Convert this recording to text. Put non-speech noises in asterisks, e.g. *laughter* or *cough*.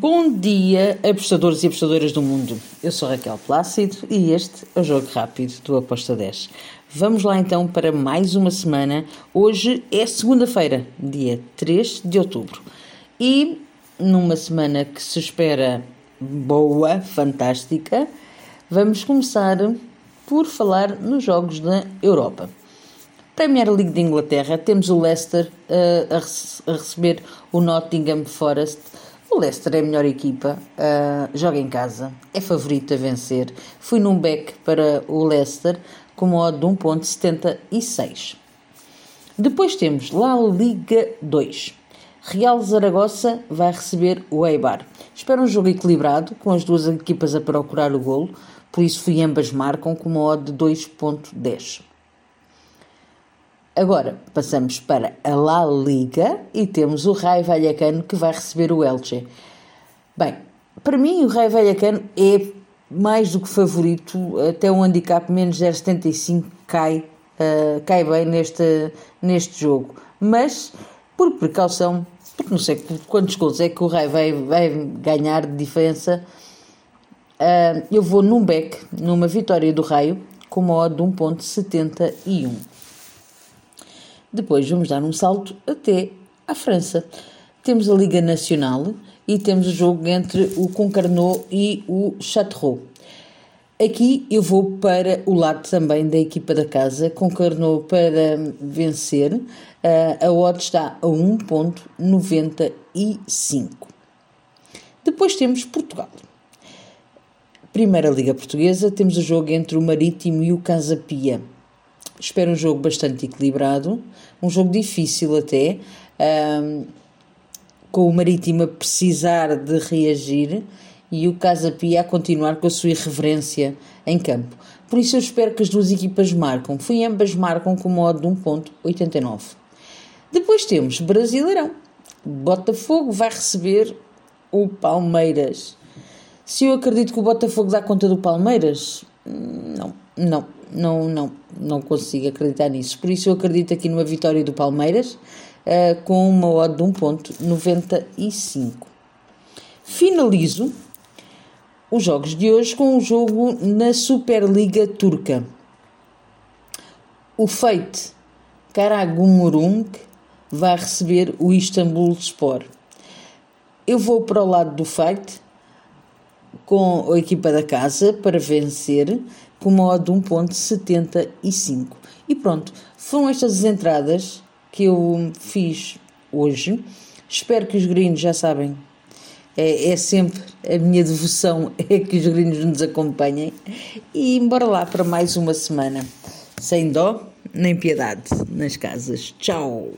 Bom dia, apostadores e apostadoras do mundo. Eu sou Raquel Plácido e este é o Jogo Rápido do Aposta 10. Vamos lá então para mais uma semana. Hoje é segunda-feira, dia 3 de outubro. E numa semana que se espera boa, fantástica, vamos começar por falar nos jogos da Europa. Premier League de Inglaterra, temos o Leicester uh, a, rece a, receber o Nottingham Forest. O Leicester é a melhor equipa, uh, joga em casa, é favorito a vencer. Fui num back para o Leicester com odd de 1.76. Depois temos La Liga 2. Real Zaragoza vai receber o Eibar. Espero um jogo equilibrado, com as duas equipas a procurar o golo, por isso fui ambas marcam com uma odd de 2.10. Agora passamos para a La Liga e temos o Raio Vallecano que vai receber o Elche. Bem, para mim o Raio Vallecano é mais do que favorito, até um handicap menos 0,75 cai, uh, cai bem neste, neste jogo. Mas, por precaução, porque não sei quantos gols é que o Raio vai, vai ganhar de diferença, uh, eu vou num back, numa vitória do Raio, com uma odd de 1.71. Depois vamos dar um salto até à França. Temos a Liga Nacional e temos o jogo entre o Concarneau e o Châteauroux. Aqui eu vou para o lado também da equipa da casa, Concarneau para vencer. Eh, a odd está a 1.95. Depois temos Portugal. Primeira Liga Portuguesa, temos o jogo entre o Marítimo e o Casa Pia. Espero um jogo bastante equilibrado, um jogo difícil até, um, com o Marítimo a precisar de reagir e o Casa Pia a continuar com a sua irreverência em campo. Por isso eu espero que as duas equipas marcam. Fui ambas marcam com modo de 1.89. Depois temos Brasileirão. Botafogo vai receber o Palmeiras. Se eu acredito que o Botafogo dá conta do Palmeiras, não, não, não, não, não consigo acreditar nisso. Por isso eu acredito aqui numa vitória do Palmeiras uh, com uma odd de 1.95. Finalizo os jogos de hoje com um jogo na Superliga Turca. O Fate Karagumurung vai receber o Istanbul Sport. Eu vou para o lado do Fate com a equipa da casa para vencer com uma odd de 1.75. E pronto, foram estas as entradas que eu fiz hoje. Espero que os gringos já sabem. É, é sempre a minha devoção *laughs* é que os gringos nos acompanhem. E bora lá para mais uma semana. Sem dó nem piedade nas casas. Tchau!